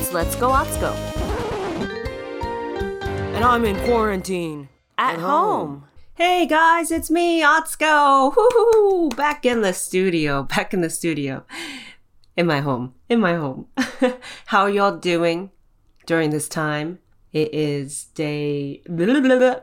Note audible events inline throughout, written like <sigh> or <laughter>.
It's Let's Go Atsuko. And I'm in quarantine. At, home. Hey guys, it's me, Atsuko. Woo-hoo-hoo. Back in the studio. Back in the studio. In my home. In my home. <laughs> How are y'all doing during this time? It is day. Blah, <laughs> blah, blah.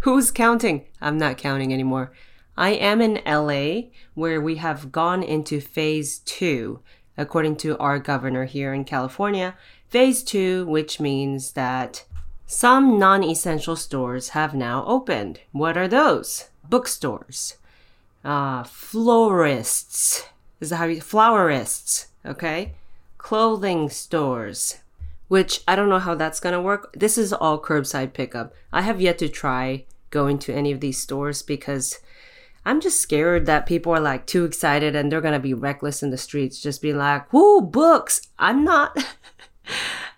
Who's counting? I'm not counting anymore. I am in LA, where we have gone into phase two, according to our governor here in California. Phase two, which means that some non essential stores have now opened. What are those? Bookstores, uh, florists, is that how you, flowerists, okay? Clothing stores, which I don't know how that's gonna work. This is all curbside pickup. I have yet to try going to any of these stores because I'm just scared that people are like too excited and they're gonna be reckless in the streets, just be like, whoo, books. I'm not. <laughs>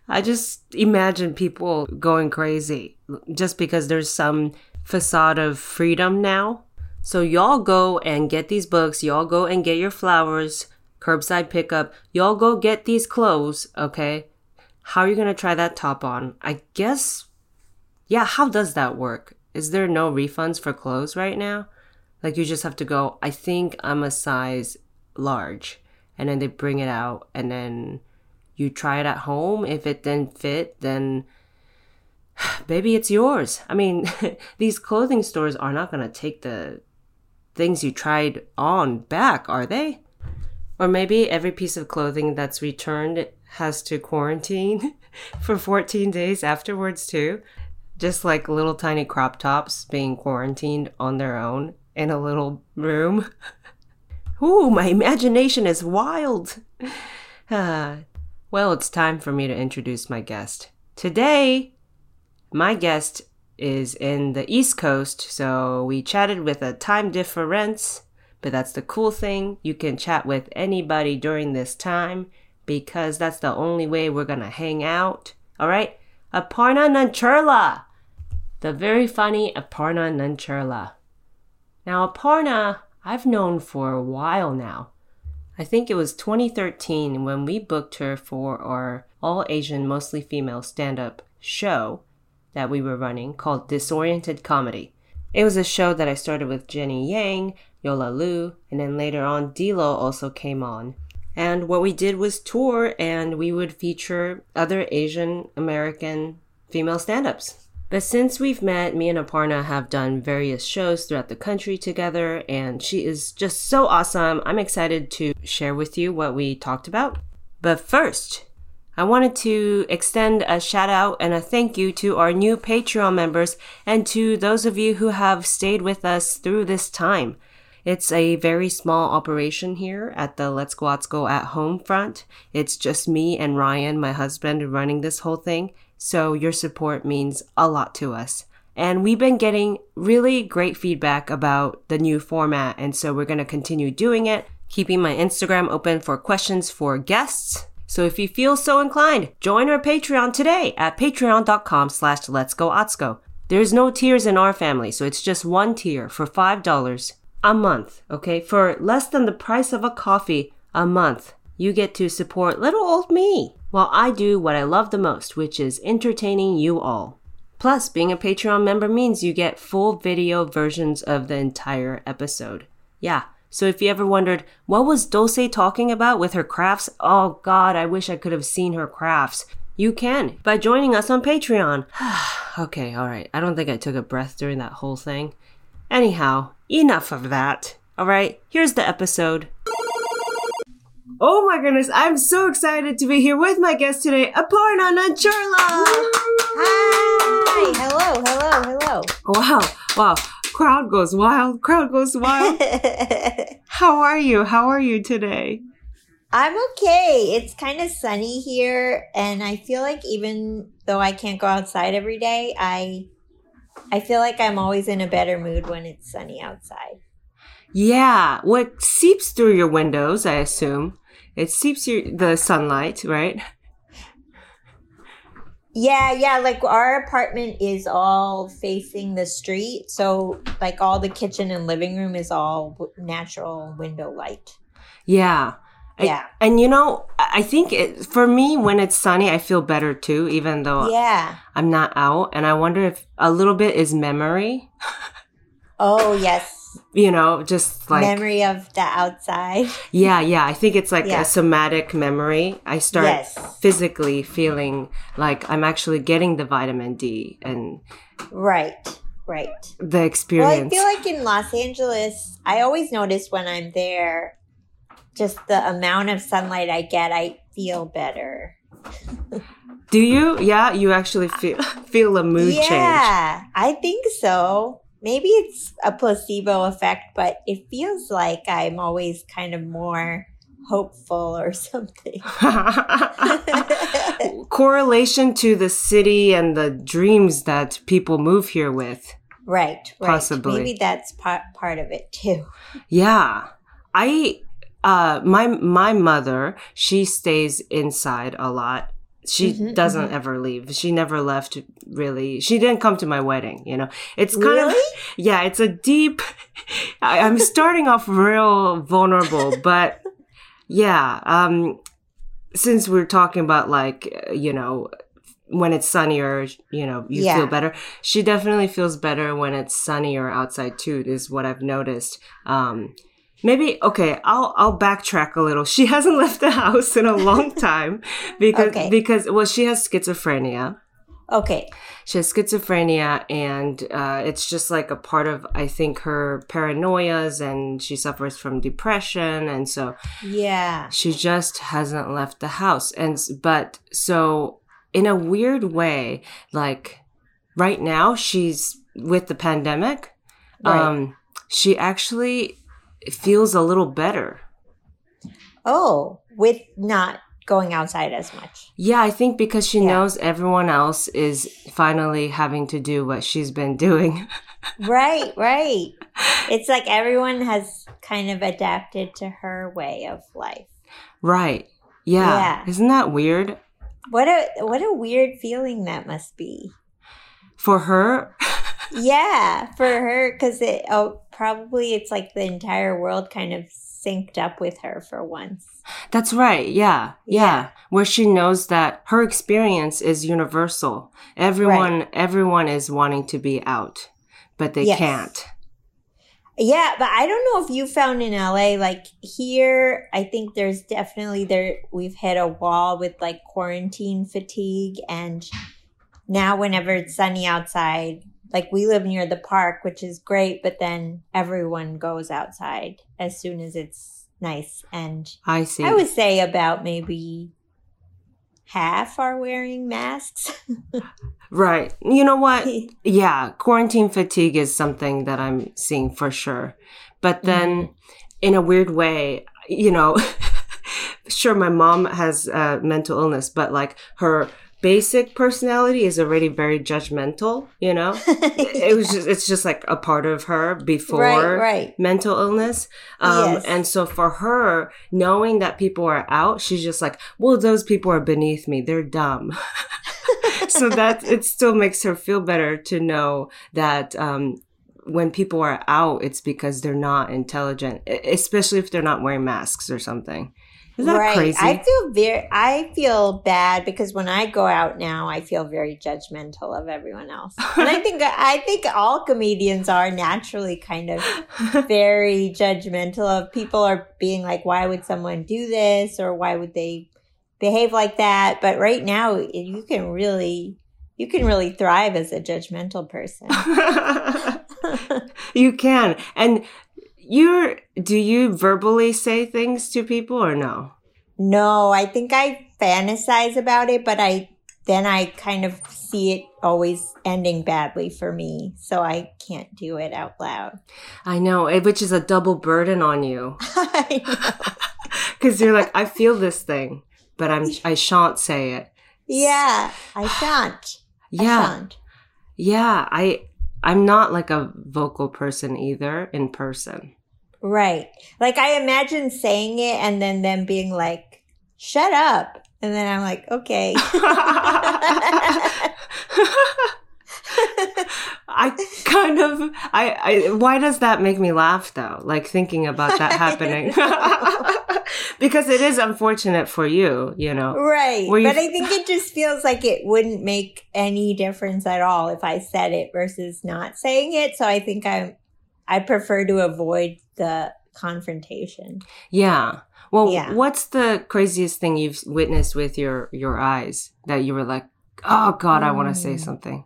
I just imagine people going crazy just because there's some facade of freedom now. So y'all go and get these books, y'all go and get your flowers, curbside pickup, y'all go get these clothes, okay? How are you gonna try that top on? I guess, yeah, how does that work? Is there no refunds for clothes right now? Like you just have to go, I think I'm a size large. And then they bring it out and then you try it at home. If it didn't fit, then <sighs> baby, it's yours. I mean, <laughs> these clothing stores are not going to take the things you tried on back, are they? Or maybe every piece of clothing that's returned has to quarantine <laughs> for 14 days afterwards, too. Just like little tiny crop tops being quarantined on their own in a little room. <laughs> Ooh, my imagination is wild. <sighs> Ah, well, it's time for me to introduce my guest. Today, my guest is in the East Coast, so we chatted with a time difference, but that's the cool thing. You can chat with anybody during this time because that's the only way we're gonna hang out. All right? Aparna Nancherla! The very funny Aparna Nancherla. Now, Aparna, I've known for a while now. I think it was 2013 when we booked her for our all Asian, mostly female stand up show that we were running called Disoriented Comedy. It was a show that I started with Jenny Yang, Yola Lu, and then later on D'Lo also came on. And what we did was tour and we would feature other Asian American female stand ups. But since we've met, me and Aparna have done various shows throughout the country together, and she is just so awesome. I'm excited to share with you what we talked about. But first, I wanted to extend a shout out and a thank you to our new Patreon members and to those of you who have stayed with us through this time. It's a very small operation here at the Let's Go Let's Go at Home front. It's just me and Ryan, my husband, running this whole thing. So your support means a lot to us. And we've been getting really great feedback about the new format. And so we're going to continue doing it, keeping my Instagram open for questions for guests. So if you feel so inclined, join our Patreon today at patreon.com slash let's go Atsuko. There's no tiers in our family, so it's just one tier for $5 a month, okay? For less than the price of a coffee a month, you get to support little old me while I do what I love the most, which is entertaining you all. Plus, being a Patreon member means you get full video versions of the entire episode. Yeah, so if you ever wondered, what was Dulce talking about with her crafts? Oh god, I wish I could have seen her crafts. You can by joining us on Patreon. <sighs> okay, alright. I don't think I took a breath during that whole thing. Anyhow, enough of that. Alright, here's the episode. Oh my goodness, I'm so excited to be here with my guest today, Aparna Nancherla. Hi. Hello, hello, hello. Wow, wow. Crowd goes wild. Crowd goes wild. <laughs> How are you? How are you today? I'm okay. It's kind of sunny here, and I feel like even though I can't go outside every day, I I feel like I'm always in a better mood when it's sunny outside. Yeah, what seeps through your windows, I assume. It seeps your the sunlight, right? Yeah, yeah. Like our apartment is all facing the street, so like all the kitchen and living room is all natural window light. Yeah. I- Yeah. and you know, I I think it, for me, when it's sunny, I feel better too, even though Yeah. I'm not out. And I wonder if a little bit is memory, Oh yes. You know, just like, Memory of the outside. <laughs> yeah, yeah. I think it's like Yeah. a somatic memory. I start Yes. physically feeling like I'm actually getting the vitamin D and Right. Right. the experience. Well, I feel like in Los Angeles, I always notice when I'm there, just the amount of sunlight I get, I feel better. <laughs> Do you? Yeah, you actually feel <laughs> feel a mood change. yeah, I think so. Maybe it's a placebo effect, but it feels like I'm always kind of more hopeful or <laughs> something. <laughs> Correlation to the city and the dreams that people move here with. right, right. Possibly. Maybe that's part part of it too. Yeah. I uh my my mother, she stays inside a lot. She Mhm, doesn't ever leave. She never left really. She didn't come to my wedding, you know. It's kind Really? of yeah, it's a deep I, I'm starting off real vulnerable, but yeah, um since we're talking about like, you know, when it's sunnier, you know, you Yeah. feel better. She definitely feels better when it's sunnier outside too, is what I've noticed. Um, maybe okay, I'll I'll backtrack a little. She <laughs> hasn't left the house in a long <laughs> time because Okay. because well, she has schizophrenia. Okay. She has schizophrenia, and uh, it's just like a part of I think her paranoias, and she suffers from depression, and so Yeah. she just hasn't left the house and but so in a weird way like right now she's with the pandemic Right. um she actually feels a little better Oh, with not going outside as much. yeah i think because she Yeah. knows everyone else is finally having to do what she's been doing <laughs> Right, right. It's like everyone has kind of adapted to her way of life. right yeah. Yeah. isn't that weird What a what a weird feeling that must be. for her Yeah, for her because it oh probably it's like the entire world kind of synced up with her for once. That's right. Yeah, yeah. Yeah. Where she knows that her experience is universal. Everyone, everyone is wanting to be out, but they Yes. can't. Yeah, but I don't know if you found in LA like here I think there's definitely there we've hit a wall with like quarantine fatigue and now whenever it's sunny outside like we live near the park which is great but then everyone goes outside as soon as it's nice and I see. I would say about maybe half are wearing masks. <laughs> right. You know what? <laughs> Yeah, quarantine fatigue is something that I'm seeing for sure. But then, Mm-hmm. in a weird way, you know, <laughs> sure, my mom has uh, mental illness, but like her basic personality is already very judgmental. You know, <laughs> it was just it's just like a part of her before Right, right. mental illness um Yes. and so for her knowing that people are out she's just like well those people are beneath me they're dumb <laughs> so that it still makes her feel better to know that um when people are out it's because they're not intelligent especially if they're not wearing masks or something is that right. crazy I feel very I feel bad because when I go out now I feel very judgmental of everyone else. And I think I think all comedians are naturally kind of <laughs> very judgmental of people are being like why would someone do this or why would they behave like that? But right now you can really you can really thrive as a judgmental person. <laughs> you can and you're do you verbally say things to people or no No, I think I fantasize about it, but I then I kind of see it always ending badly for me, so I can't do it out loud. I know, which is a double burden on you. <laughs> Because <laughs> you're like, I feel this thing, but I'm I shan't say it. Yeah, I shan't. I <sighs> Yeah. shan't. Yeah, I I'm not like a vocal person either in person. Right. Like I imagine saying it and then them being like, shut up. And then I'm like, okay. <laughs> I kind of I, I why does that make me laugh though? Like thinking about that happening. <laughs> because it is unfortunate for you, you know. right. You- But I think it just feels like it wouldn't make any difference at all if I said it versus not saying it. So I think I'm, I prefer to avoid the confrontation. Yeah. Well, Yeah. what's the craziest thing you've witnessed with your your eyes that you were like, "Oh god, I want to say Mm. something."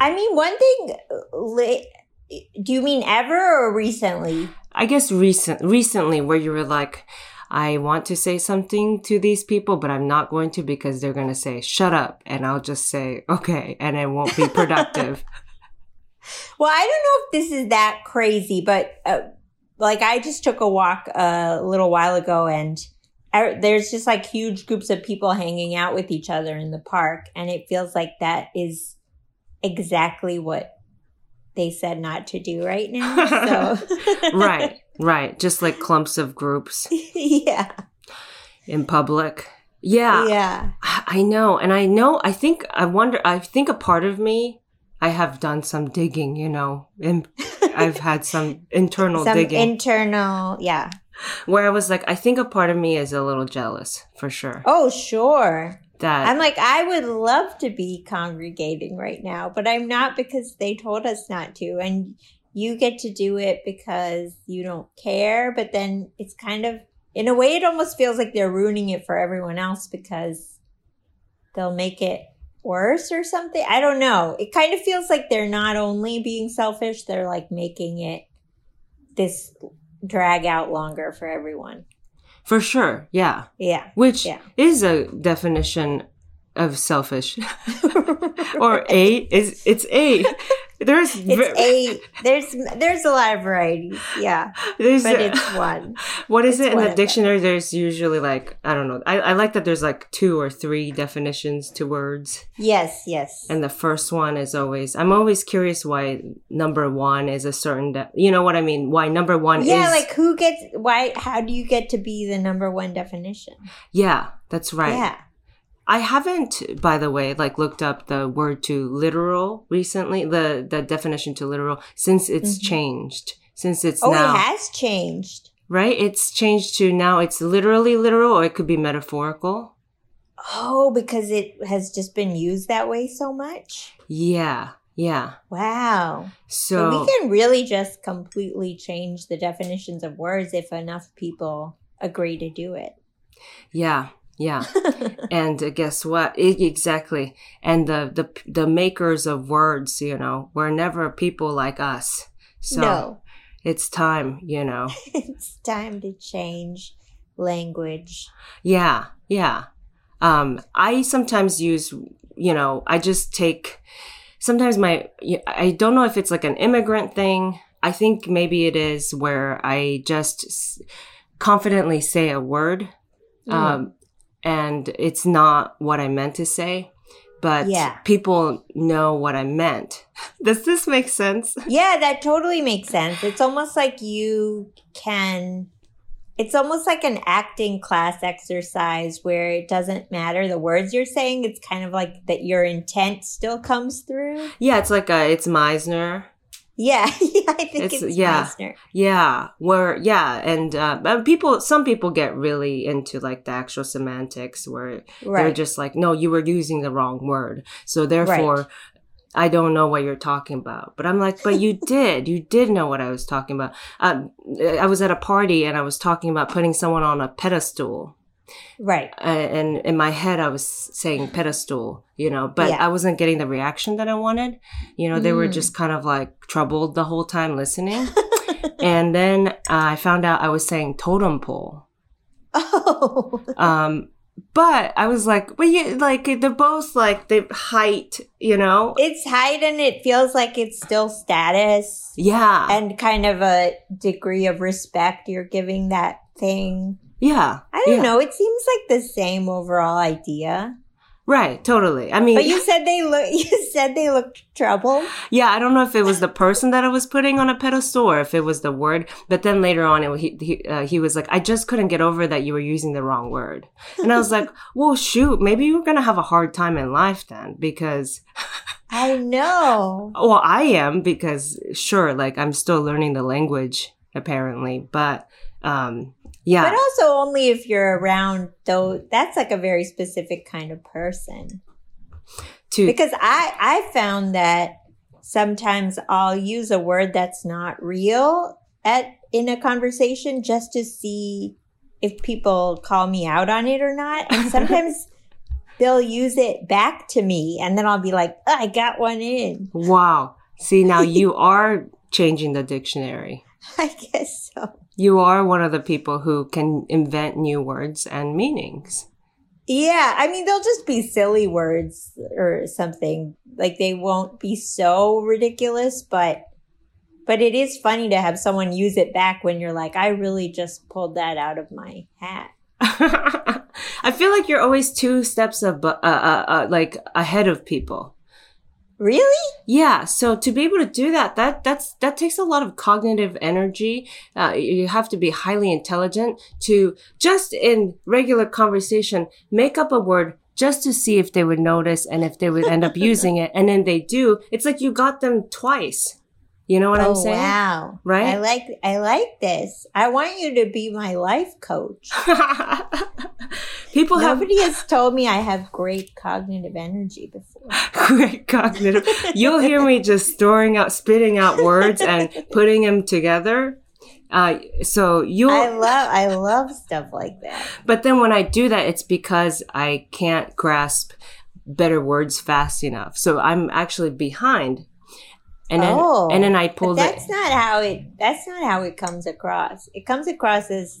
I mean, one thing, do you mean ever or recently? I guess recent recently where you were like, I want to say something to these people, but I'm not going to because they're going to say, shut up. And I'll just say, okay. And it won't be <laughs> productive. Well, I don't know if this is that crazy, but uh, like I just took a walk a little while ago and I, there's just like huge groups of people hanging out with each other in the park. And it feels like that is exactly what they said not to do right now. So, <laughs> right. Right. Just like clumps of groups <laughs> yeah. in public. Yeah. Yeah. I know. And I know, I think, I wonder, I think a part of me, I have done some digging, you know, and I've had some internal Some digging internal, yeah. where I was like, I think a part of me is a little jealous for sure. Oh, sure. That I'm like, I would love to be congregating right now, but I'm not because they told us not to. And you get to do it because you don't care. But then it's kind of, in a way, it almost feels like they're ruining it for everyone else because they'll make it worse or something. I don't know. It kind of feels like they're not only being selfish, they're like making it this drag out longer for everyone. for sure. Yeah. Yeah. which Yeah. is a definition of selfish <laughs> or a is it's a there's It's a <laughs> there's there's a lot of varieties, yeah, there's but it's one. <laughs> what is it's it in the dictionary there's usually like i don't know I, I like that there's like two or three definitions to words Yes, yes. and the first one is always i'm always curious why number one is a certain de- you know what i mean why number one yeah, is like who gets why? How do you get to be the number one definition? yeah that's right Yeah. I haven't, by the way, like looked up the word to literal recently, the the definition to literal since it's Mhm. changed. Since it's Oh, now it has changed. right, it's changed to now it's literally literal, or it could be metaphorical. Oh, because it has just been used that way so much. Yeah, yeah. Wow. So, So, we can really just completely change the definitions of words if enough people agree to do it. yeah, yeah. <laughs> and uh, guess what? Exactly. And the the the makers of words, you know, were never people like us. So no, it's time, you know. <laughs> it's time to change language. Yeah, yeah. Um, I sometimes use, you know, I just take, sometimes my, I don't know if it's like an immigrant thing. I think maybe it is where I just s- confidently say a word, um, and it's not what I meant to say, but Yeah. people know what I meant. <laughs> Does this make sense? <laughs> Yeah, that totally makes sense. It's almost like you can it's almost like an acting class exercise where it doesn't matter the words you're saying. It's kind of like that your intent still comes through. Yeah, it's like a, it's Meisner. Yeah, <laughs> yeah I think It's- it's, yeah. Meisner. Yeah, where yeah, and uh, people, some people get really into like the actual semantics, where they're just like, no, you were using the wrong word, so therefore, I don't know what you're talking about. But I'm like, but you <laughs> did, you did know what I was talking about. Um, I was at a party and I was talking about putting someone on a pedestal, right. uh, and in my head I was saying pedestal, you know, but Yeah. I wasn't getting the reaction that I wanted. You know, they were Mm. just kind of like troubled the whole time listening. <laughs> and then uh, I found out I was saying totem pole. Oh. <laughs> Um, but I was like, well, yeah, like they're both like the height, you know? It's height and it feels like it's still status Yeah. and kind of a degree of respect you're giving that thing. Yeah. I don't yeah. know. It seems like the same overall idea. Right. Totally. I mean, But you said they look. <laughs> You said they looked troubled. yeah, I don't know if it was the person that I was putting on a pedestal or if it was the word. But then later on, it, he he, uh, he was like, I just couldn't get over that you were using the wrong word, and I was like, <laughs> well, shoot, maybe you're gonna have a hard time in life then because I know. <laughs> well, I am because sure, like I'm still learning the language apparently, but um, yeah, But also only if you're around though that's like a very specific kind of person. to Because I I found that sometimes I'll use a word that's not real at in a conversation just to see if people call me out on it or not. And <laughs> sometimes they'll use it back to me and then I'll be like, oh, I got one in. wow. See, now <laughs> you are changing the dictionary. I guess so. You are one of the people who can invent new words and meanings. Yeah, I mean they'll just be silly words or something. Like they won't be so ridiculous, but but it is funny to have someone use it back when you're like, I really just pulled that out of my hat. <laughs> I feel like you're always two steps ab- uh, uh, uh, like ahead of people. Really? Yeah, so to be able to do that, that that's that takes a lot of cognitive energy. Uh, you have to be highly intelligent to just in regular conversation make up a word just to see if they would notice and if they would end up <laughs> using it, and then they do. It's like you got them twice. You know what I'm oh saying? wow. Right? I like I like this. I want you to be my life coach. <laughs> People have Nobody has told me I have great cognitive energy before. <laughs> great cognitive. You'll hear me just throwing out, spitting out words and putting them together. Uh, so you, I love I love stuff like that. but then when I do that, it's because I can't grasp better words fast enough. So I'm actually behind. And then, oh, and then I pull that's the, not how it. That's not how it comes across. It comes across as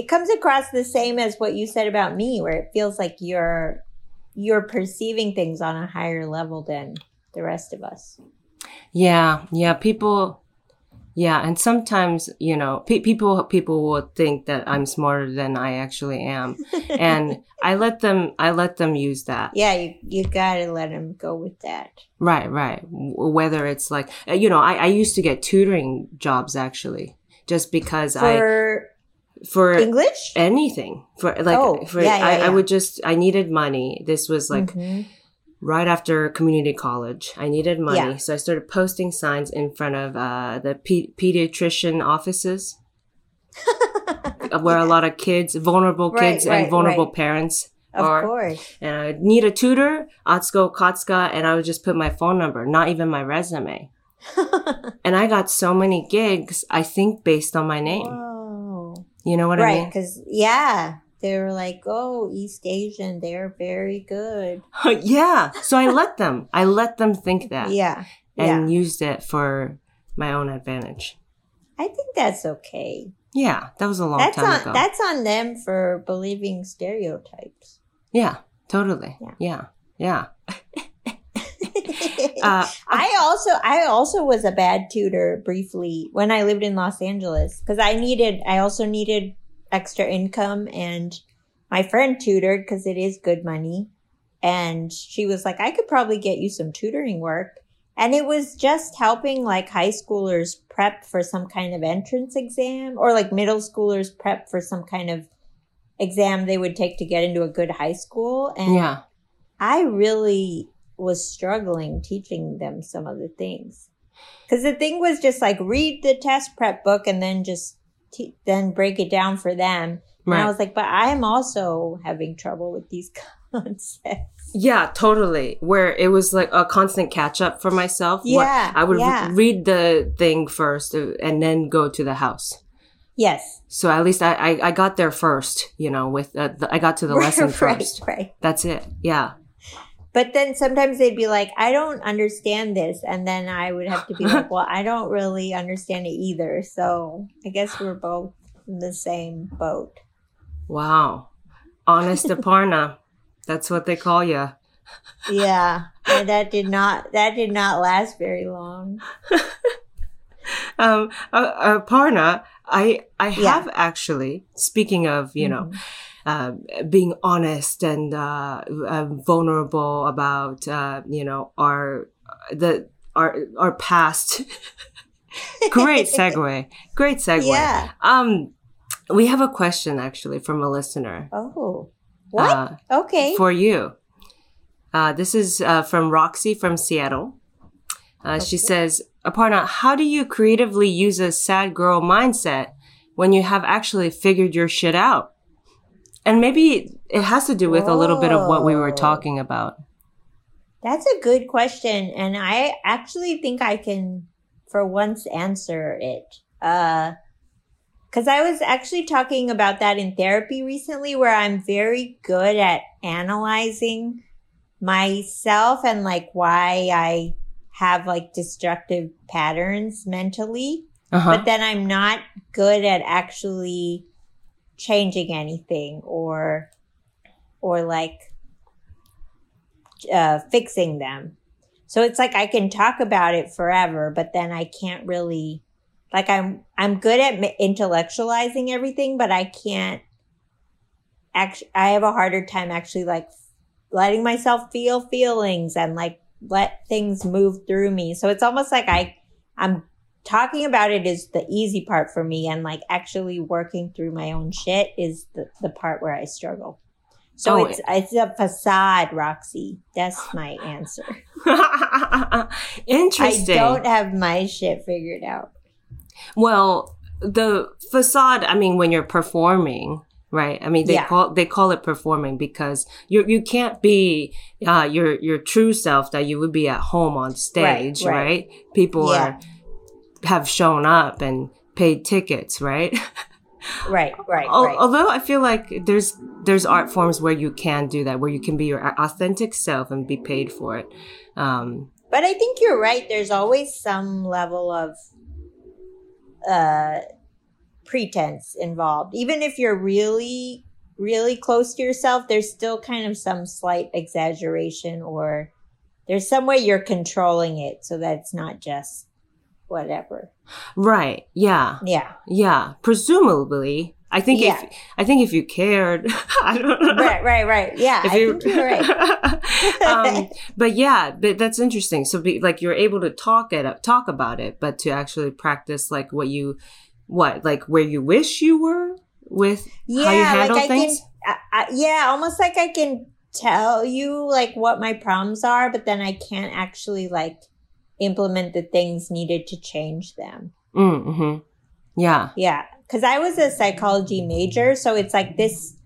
It comes across the same as what you said about me, where it feels like you're you're perceiving things on a higher level than the rest of us. yeah, yeah, people, yeah. And sometimes, you know, pe- people, people will think that I'm smarter than I actually am. <laughs> and I let them, I let them use that. Yeah, you you gotta let them go with that. Right, right. Whether it's like, uh, you know, I, I used to get tutoring jobs actually, just because I, For for English, anything, for like, Oh, for, yeah, yeah, I, I would just, I needed money. This was like Mhm. right after community college. I needed money. Yeah. So I started posting signs in front of uh, the pe- pediatrician offices <laughs> where a lot of kids, vulnerable kids right, and vulnerable right. parents of are. course. And I need a tutor, Atsuko Okatsuka, and I would just put my phone number, not even my resume. <laughs> And I got so many gigs, I think based on my name. Whoa. You know what I mean? Right, because yeah, they were like, "Oh, East Asian, they're very good." <laughs> yeah. So I let them. I let them think that Yeah, and yeah. used it for my own advantage. I think that's okay. Yeah, that was a long That's time on ago. that's on them for believing stereotypes. yeah, totally. Yeah. Yeah, yeah. Uh, <laughs> I <laughs> also I also was a bad tutor briefly when I lived in Los Angeles because I needed I also needed extra income and my friend tutored because it is good money and she was like I could probably get you some tutoring work and it was just helping like high schoolers prep for some kind of entrance exam or like middle schoolers prep for some kind of exam they would take to get into a good high school. And Yeah. I really was struggling teaching them some of the things. Cause the thing was just like read the test prep book and then just te- then break it down for them. And I was like, but I'm also having trouble with these <laughs> concepts. Yeah, totally. Where it was like a constant catch up for myself. Yeah, I would re- read the thing first uh, and then go to the house. Yes. So at least I, I, I got there first, you know, with uh, the, I got to the <laughs> lesson right, first. right. That's it. Yeah. But then sometimes they'd be like, I don't understand this. And then I would have to be like, <laughs> well, I don't really understand it either. So I guess we're both in the same boat. Wow. Honest Aparna. That's what they call you. Yeah. <laughs> and that did not, that did not last very long. <laughs> Um, uh, Aparna, I, I Yeah. have actually, speaking of, you know, uh, being honest and uh, uh, vulnerable about uh, you know our the our our past. <laughs> Great segue. Great segue. Yeah. Um, we have a question actually from a listener. Oh. What? Uh, okay. for you. Uh, this is uh, from Roxy from Seattle. Uh, She says, Aparna, how do you creatively use a sad girl mindset when you have actually figured your shit out? And maybe it has to do with a little bit of what we were talking about. That's a good question. And I actually think I can, for once, answer it. Uh, cause I was actually talking about that in therapy recently where I'm very good at analyzing myself and like why I have like destructive patterns mentally. Uh-huh. but then I'm not good at actually changing anything or or like uh, fixing them. So it's like I can talk about it forever, but then I can't really like I'm I'm good at intellectualizing everything, but I can't actually I have a harder time actually like letting myself feel feelings and like let things move through me. So it's almost like I I'm talking about it is the easy part for me and like actually working through my own shit is the, the part where I struggle. So Oh, it's it's a facade, Roxy. That's my answer. <laughs> Interesting. I don't have my shit figured out. Well, the facade, I mean, when you're performing, right? I mean, they Yeah. call, they call it performing because you, you can't be, uh, your, your true self that you would be at home on stage, right? right. People Yeah. are, have shown up and paid tickets, right? <laughs> Right, right, right. Although I feel like there's, there's art forms where you can do that, where you can be your authentic self and be paid for it. Um, But I think you're right. There's always some level of uh, pretense involved. Even if you're really, really close to yourself, there's still kind of some slight exaggeration or there's some way you're controlling it so that it's not just whatever. right. Yeah. Yeah. Yeah. Presumably. I think Yeah. if, I think if you cared, <laughs> I don't know. Right, right, right. Yeah, if I you, think you're right. <laughs> um, but yeah, but that's interesting. So, be, like, you're able to talk it, talk about it, but to actually practice, like, what you, what, like, where you wish you were with how you yeah, handle like I things. can, I, I, yeah, almost like I can tell you like what my problems are, but then I can't actually like implement the things needed to change them. Mm, hmm Yeah. Yeah, because I was a psychology major, so it's like this.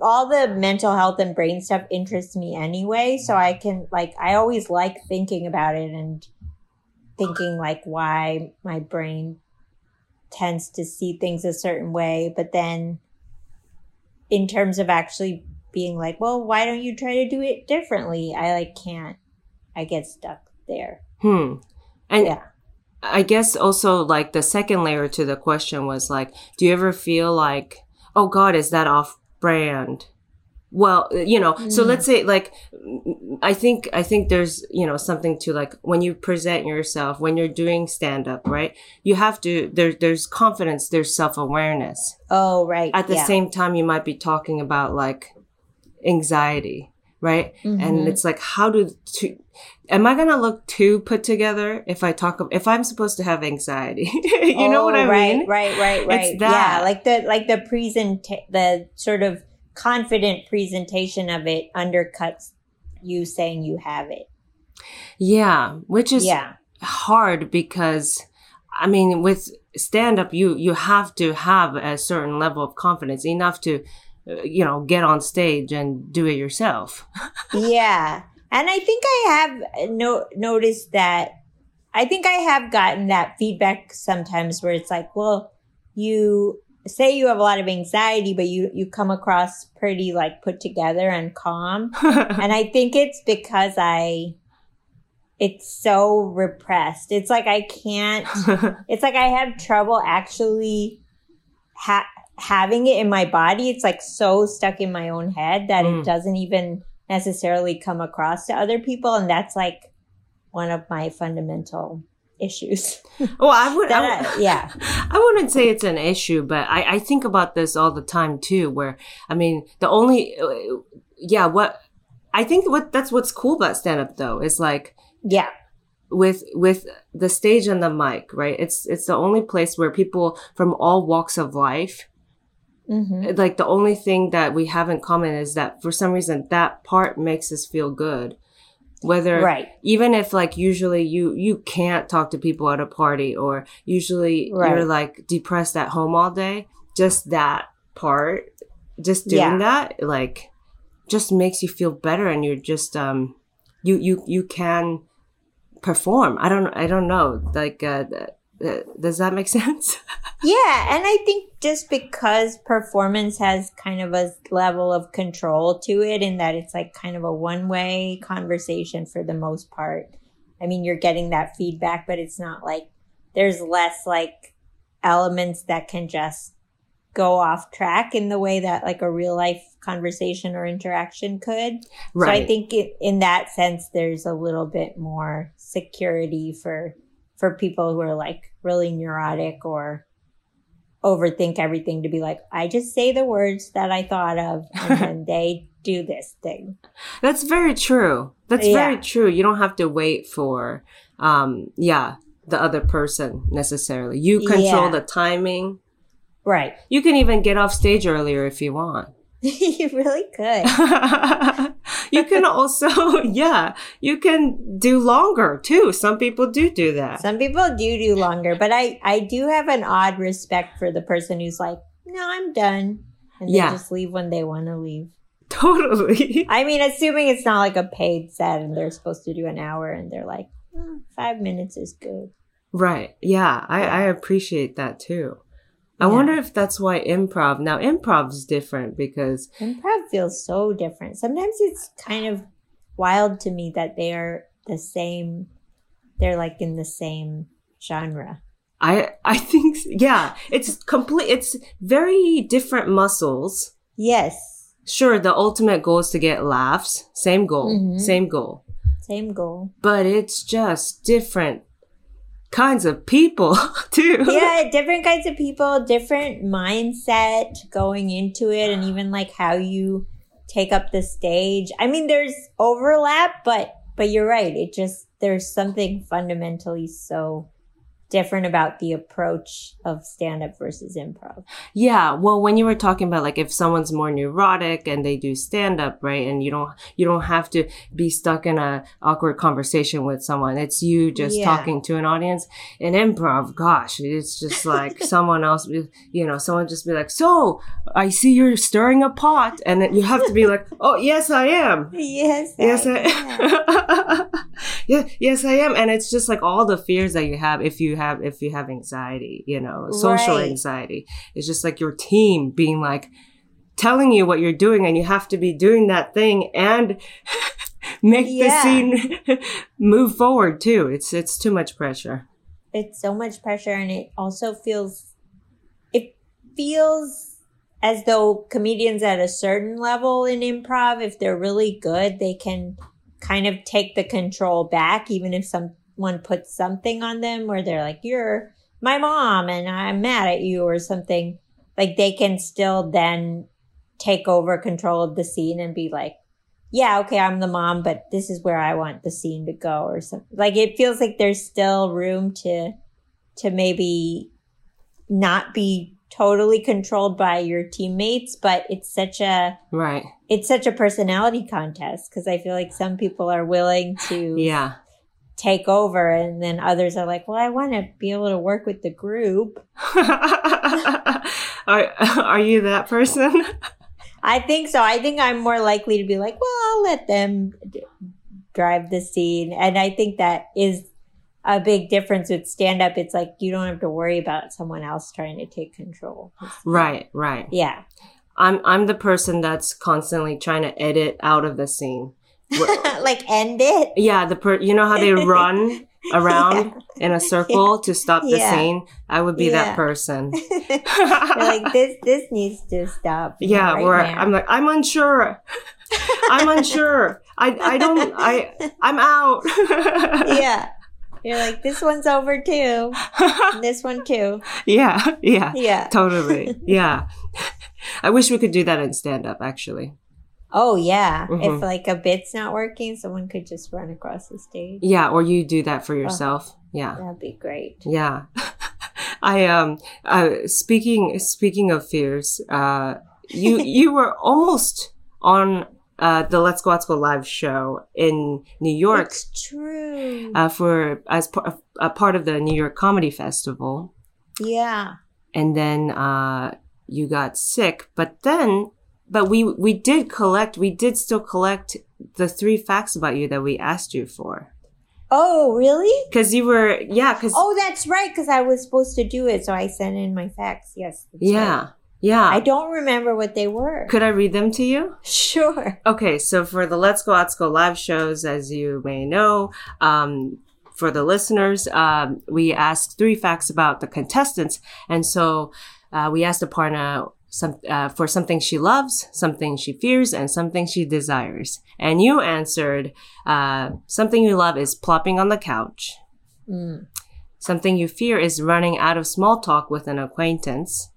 All the mental health and brain stuff interests me anyway, so I can like I always like thinking about it and thinking like why my brain tends to see things a certain way, but then in terms of actually being like, well, why don't you try to do it differently? I like can't. I get stuck there. Hmm. And Yeah. I guess also like the second layer to the question was like, do you ever feel like, oh God, is that off brand? Well, you know, so Mm. let's say like, I think, I think there's, you know, something to like when you present yourself, when you're doing stand up, right? You have to, there, there's confidence, there's self awareness. Oh, right. At the yeah. same time, you might be talking about like anxiety, right? And Mhm. it's like, how do two, am I gonna look too put together if I talk, if I'm supposed to have anxiety? <laughs> you know what Oh, I right, mean? Right, right, right. It's that. Yeah, like the like the present the sort of confident presentation of it undercuts you saying you have it. Yeah, which is yeah. hard because I mean, with stand up, you you have to have a certain level of confidence enough to, you know, get on stage and do it yourself. yeah. <laughs> And I think I have no noticed that I think I have gotten that feedback sometimes where it's like, well, you say you have a lot of anxiety, but you you come across pretty like put together and calm. <laughs> and I think it's because I it's so repressed. It's like I can't <laughs> it's like I have trouble actually ha- having it in my body. It's like so stuck in my own head that Mm. it doesn't even necessarily come across to other people and that's like one of my fundamental issues. <laughs> well, I would, I That would- I- yeah. <laughs> I wouldn't say it's an issue, but I, I think about this all the time too. Where I mean, the only, uh, yeah, what I think what that's what's cool about stand up though is like Yeah. with with the stage and the mic, right? It's it's the only place where people from all walks of life hmm like the only thing that we have in common is that for some reason that part makes us feel good whether Right. even if like usually you you can't talk to people at a party or usually Right. you're like depressed at home all day just that part just doing Yeah. that like just makes you feel better and you're just um you you you can perform i don't i don't know like uh does that make <laughs> sense Yeah, and I think just because performance has kind of a level of control to it, in that it's like kind of a one way conversation for the most part. I mean, you're getting that feedback, but it's not like there's less like elements that can just go off track in the way that like a real life conversation or interaction could. So I think it, in that sense, there's a little bit more security for for people who are like really neurotic or overthink everything to be like, I just say the words that I thought of, and <laughs> then they do this thing. That's very true. That's Yeah. very true. You don't have to wait for, um, yeah, the other person necessarily. You control Yeah. the timing. Right. You can even get off stage earlier if you want. <laughs> you really could. <laughs> you can also, <laughs> yeah, you can do longer too. Some people do do that. Some people do do longer, but I I do have an odd respect for the person who's like, no, I'm done, and Yeah. they just leave when they want to leave. Totally. I mean, assuming it's not like a paid set and they're supposed to do an hour, and they're like, "Hmm, five minutes is good. Right. Yeah, I, I appreciate that too. I Yeah. wonder if that's why improv, now improv is different because Improv feels so different. Sometimes it's kind of wild to me that they are the same. They're like in the same genre. I I think yeah, it's complete. It's very different muscles. Yes, Sure, the ultimate goal is to get laughs. Same goal, Mhm. same goal. same goal. But it's just different kinds of people <laughs> too. yeah, different kinds of people, different mindset going into it, and even like how you take up the stage. I mean, there's overlap, but but you're right. It just there's something fundamentally so different about the approach of stand up versus improv. Yeah, well, when you were talking about like if someone's more neurotic and they do stand up, right, and you don't you don't have to be stuck in a awkward conversation with someone. It's you just Yeah. talking to an audience. In improv, gosh, it's just like <laughs> someone else, be- you know, someone just be like, "So, I see you're stirring a pot," and then you have to be like, "Oh, yes, I am." Yes, <laughs> Yes, I- I, <laughs> yeah, yes, I am, and it's just like all the fears that you have if you have if you have anxiety, you know, social Right. anxiety. It's just like your team being like telling you what you're doing, and you have to be doing that thing and <laughs> make Yeah. the scene <laughs> move forward too. It's it's too much pressure. it's so much pressure and it also feels it feels as though comedians at a certain level in improv if they're really good they can kind of take the control back even if someone puts something on them where they're like you're my mom and i'm mad at you or something like they can still then take over control of the scene and be like yeah, okay, I'm the mom, but this is where I want the scene to go or something. Like it feels like there's still room to to maybe not be totally controlled by your teammates, but it's such a Right. it's such a personality contest because I feel like some people are willing to Yeah. take over and then others are like, well, I want to be able to work with the group. <laughs> are are you that person? <laughs> I think so. I think I'm more likely to be like, well, I'll let them d- drive the scene. And I think that is a big difference with stand up. It's like you don't have to worry about someone else trying to take control. right, right. Yeah. I'm I'm the person that's constantly trying to edit out of the scene. <laughs> like end it. Yeah, the per you know how they <laughs> run around in a circle to stop the Yeah. scene? I would be Yeah. that person. <laughs> Like this this needs to stop. yeah, right where now. I'm like, I'm unsure. I'm unsure. I I don't I I'm out. yeah. You're like, this one's over too. And <laughs> this one too. yeah, yeah. Yeah. Totally. <laughs> Yeah. I wish we could do that in stand up actually. Oh yeah. Mhm. If like a bit's not working, someone could just run across the stage. Yeah, or you do that for yourself. Yeah. That'd be great. Yeah. <laughs> I um uh speaking speaking of fears, uh you you were almost on uh the Let's Go Let's Go live show in New York It's true. uh for as par- a part of the New York Comedy Festival yeah. and then uh you got sick, but then but we we did collect we did still collect the three facts about you that we asked you for. Oh, really? Cuz you were yeah, cuz Oh, that's right. Because I was supposed to do it, so I sent in my facts. Yes. that's yeah. right. Yeah. I don't remember what they were. Could I read them to you? Sure. Okay, so for the Let's Go Let's Go live shows, as you may know, um, for the listeners, um, we asked three facts about the contestants, and so uh, we asked Aparna some uh, for something she loves, something she fears, and something she desires. And you answered uh, something you love is plopping on the couch. Mm. Something you fear is running out of small talk with an acquaintance.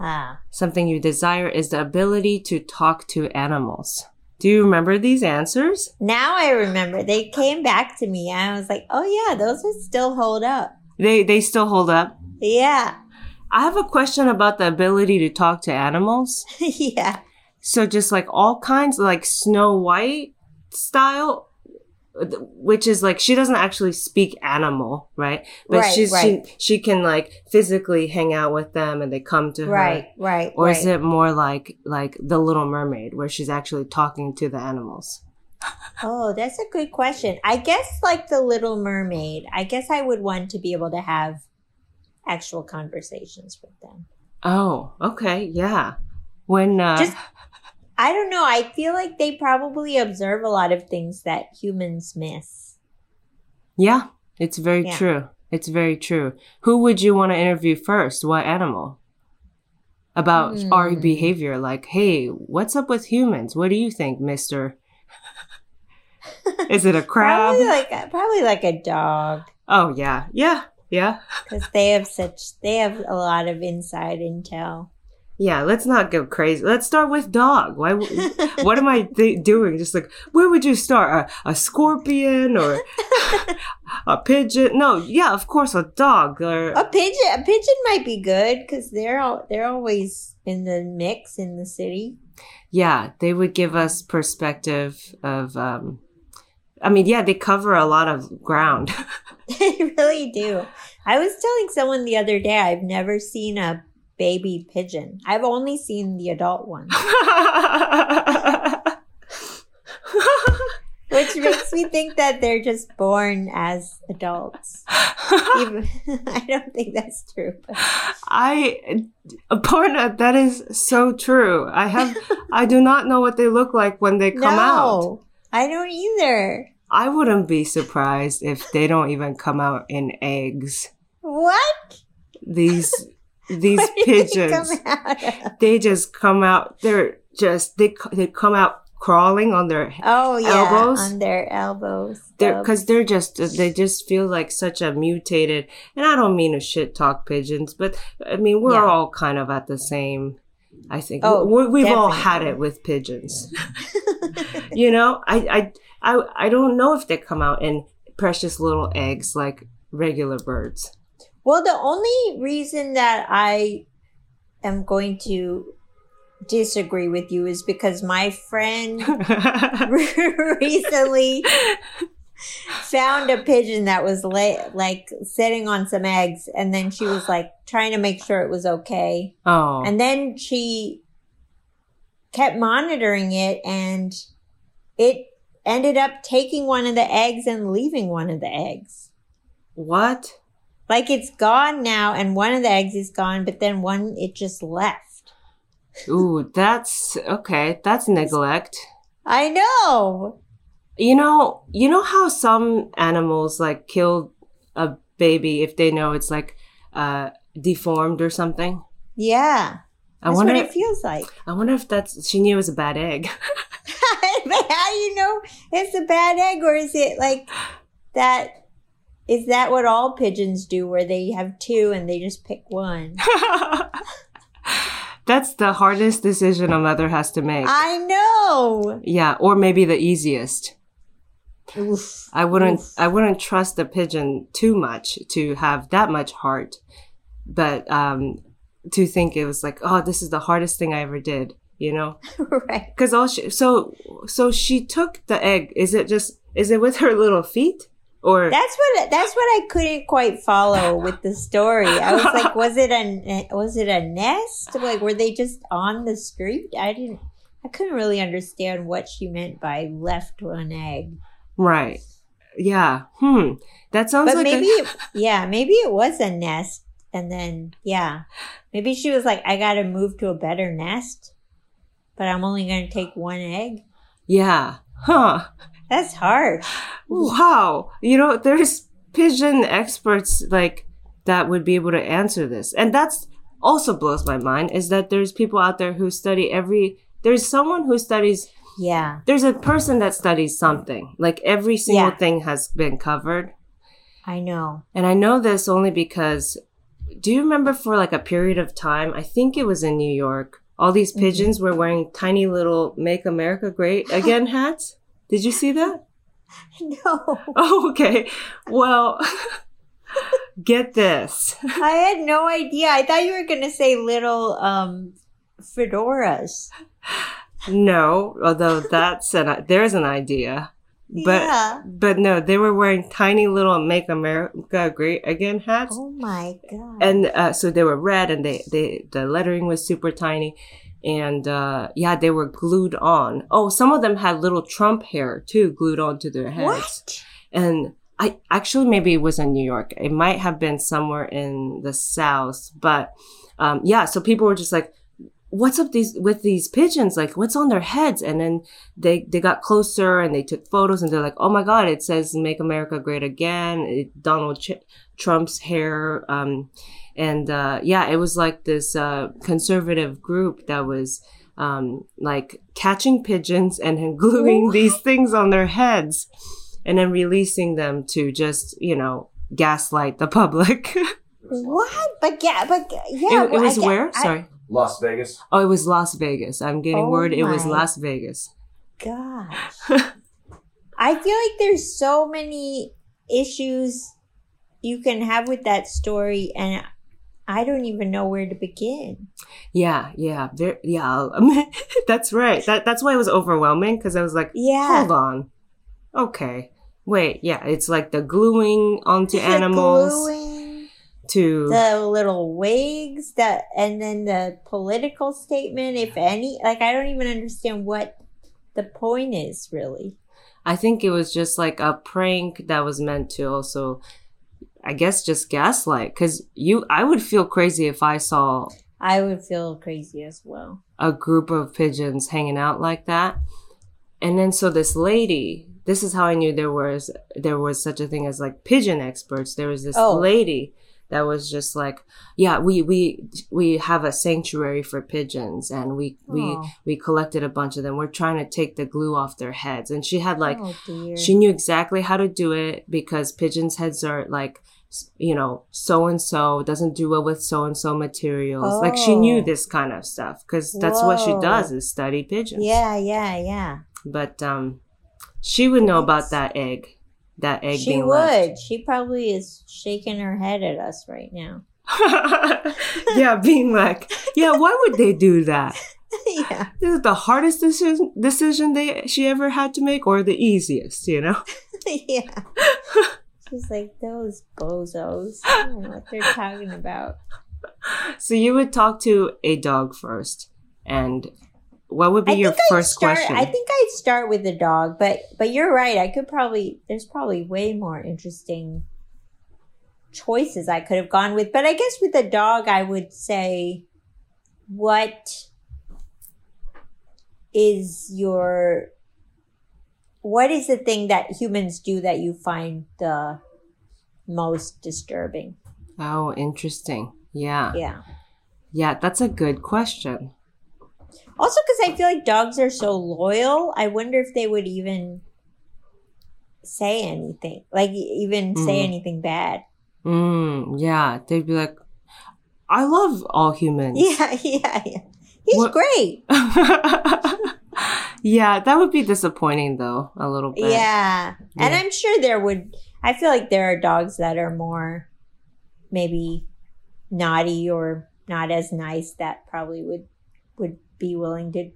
Ah. Something you desire is the ability to talk to animals. Do you remember these answers? Now I remember. They came back to me. I was like, oh, yeah, those would still hold up. They they still hold up. Yeah. I have a question about the ability to talk to animals. <laughs> yeah. So just like all kinds, like Snow White style, which is like she doesn't actually speak animal, right? But Right, she's right. she she can like physically hang out with them and they come to her. Right, right. Or right. is it more like like the Little Mermaid, where she's actually talking to the animals? Oh, that's a good question. I guess like the Little Mermaid, I guess I would want to be able to have actual conversations with them. Oh, okay, yeah. When uh, Just- I don't know. I feel like they probably observe a lot of things that humans miss. yeah, it's very Yeah. true. It's very true. Who would you want to interview first? What animal? About our Hmm. behavior, like, hey, what's up with humans? What do you think, Mister? Is it a <laughs> crab? Probably like a, probably like a dog oh yeah, yeah, yeah, <laughs> because they have such they have a lot of inside intel. Yeah. Let's not go crazy. Let's start with dog. Why? <laughs> what am I th- doing? Just like, where would you start? A, a scorpion or <laughs> a pigeon? No, yeah, of course, a dog. Or A pigeon, a pigeon might be good because they're all, they're always in the mix in the city. yeah, they would give us perspective of. um I mean, yeah, they cover a lot of ground. <laughs> They really do. I was telling someone the other day I've never seen a baby pigeon. I've only seen the adult one, <laughs> which makes me think that they're just born as adults. Even, <laughs> <laughs> I don't think that's true. But I, Aparna, that is so true. I have, I do not know what they look like when they come out. no, I don't either. I wouldn't be surprised if they don't even come out in eggs. What? These, these <laughs> they pigeons, come out of? they just come out. They're just they they come out crawling on their Oh yeah, Elbows? on their elbows. they're because they're just they just feel like such a mutated. And I don't mean to shit talk pigeons, but I mean we're Yeah. all kind of at the same. I think Oh, we we've all had it with pigeons. <laughs> <laughs> you know, I, I, I, I don't know if they come out in precious little eggs like regular birds. Well, the only reason that I am going to disagree with you is because my friend <laughs> recently found a pigeon that was like sitting on some eggs and then she was like trying to make sure it was okay. Oh, and then she kept monitoring it and it ended up taking one of the eggs and leaving one of the eggs. What? Like it's gone now and one of the eggs is gone but then one it just left Ooh, that's okay. That's neglect. i know You know, you know how some animals like kill a baby if they know it's like uh deformed or something. yeah I that's wonder. what it feels like I wonder if that's she knew it was a bad egg. <laughs> <laughs> but how do you know it's a bad egg or is it like that is that what all pigeons do where they have two and they just pick one <laughs> that's the hardest decision a mother has to make. i know yeah, or maybe the easiest. Oof. I wouldn't Oof. I wouldn't trust a pigeon too much to have that much heart. But um to think it was like, oh, this is the hardest thing I ever did, you know? <laughs> right Cuz all she so so she took the egg. Is it just is it with her little feet or that's what that's what i couldn't quite follow with the story i was like was it a was it a nest like were they just on the street i didn't i couldn't really understand what she meant by left one egg right. Yeah. Hmm. That sounds but like maybe a, yeah maybe it was a nest and then yeah maybe she was like i gotta move to a better nest but i'm only gonna take one egg Yeah. Huh. That's hard Wow. You know, there's pigeon experts like that would be able to answer this. And that's also blows my mind is that there's people out there who study every there's someone who studies yeah there's a person that studies something. Like every single Yeah. thing has been covered. i know And I know this only because do you remember for like a period of time, I think it was in New York, all these Mm-hmm. pigeons were wearing tiny little Make America Great Again <laughs> hats? Did you see that? <laughs> no. Oh, okay. Well, <laughs> get this. <laughs> i had no idea. I thought you were gonna say little um fedoras. No, although that's an there's an idea, but yeah. but no, they were wearing tiny little "Make America Great Again" hats, oh my god. And uh, so they were red, and they they the lettering was super tiny, and uh, yeah, they were glued on. Oh, some of them had little Trump hair too glued onto their heads. what and I actually maybe it was in New York. It might have been somewhere in the South, but um, yeah. So people were just like, "What's up these with these pigeons? Like, what's on their heads?" And then they they got closer and they took photos and they're like, "Oh my God! It says Make America Great Again." It, Donald Ch- Trump's hair, um, and uh, yeah, it was like this uh, conservative group that was. Um, like catching pigeons and then gluing these things on their heads and then releasing them to just you know gaslight the public. <laughs> what but yeah but yeah it, it well, I was get- where? I- Sorry. Las Vegas. Oh, it was Las Vegas. I'm getting Oh word it was. Las Vegas. Gosh. <laughs> I feel like there's so many issues you can have with that story, and I don't even know where to begin. Yeah, yeah, there, yeah. Um, <laughs> that's right. That that's why it was overwhelming because I was like, Yeah. hold on, okay, wait, yeah. It's like the gluing onto The animals gluing, to the little wigs, that, and then the political statement, if any. Like, I don't even understand what the point is, really. I think it was just like a prank that was meant to also, I guess, just gaslight. Because you, I would feel crazy if I saw I would feel crazy as well. a group of pigeons hanging out like that. And then so this lady, this is how I knew there was there was such a thing as like pigeon experts. There was this Oh. lady that was just like, yeah, we we we have a sanctuary for pigeons and we we Oh. we collected a bunch of them. We're trying to take the glue off their heads. And she had like oh, she knew exactly how to do it because pigeons' heads are like, you know, so and so doesn't do well with so and so materials. Like she knew Oh. this kind of stuff because that's what she does is study pigeons. yeah, yeah, yeah. but um, she would know about that egg. That egg She would. left. She probably is shaking her head at us right now. <laughs> yeah, being like, yeah, why would they do that? <laughs> yeah. this Is it the hardest decision decision they she ever had to make, or the easiest? You know? <laughs> yeah. She's like, those bozos. I don't know what they're talking about. So you would talk to a dog first, and what would be I your first start, question? I think I'd start with the dog, but but you're right. I could probably there's probably way more interesting choices I could have gone with. But I guess with the dog, I would say, what is your what is the thing that humans do that you find the most disturbing? oh, interesting. Yeah. Yeah. Yeah, that's a good question. Also, because I feel like dogs are so loyal, I wonder if they would even say anything, like even say Mhm. anything bad. Mm, yeah, they'd be like, I love all humans. <laughs> Yeah, yeah, yeah. He's What- great. <laughs> yeah, that would be disappointing though, a little bit. Yeah. And I'm sure there would, I feel like there are dogs that are more maybe naughty or not as nice that probably would would be willing to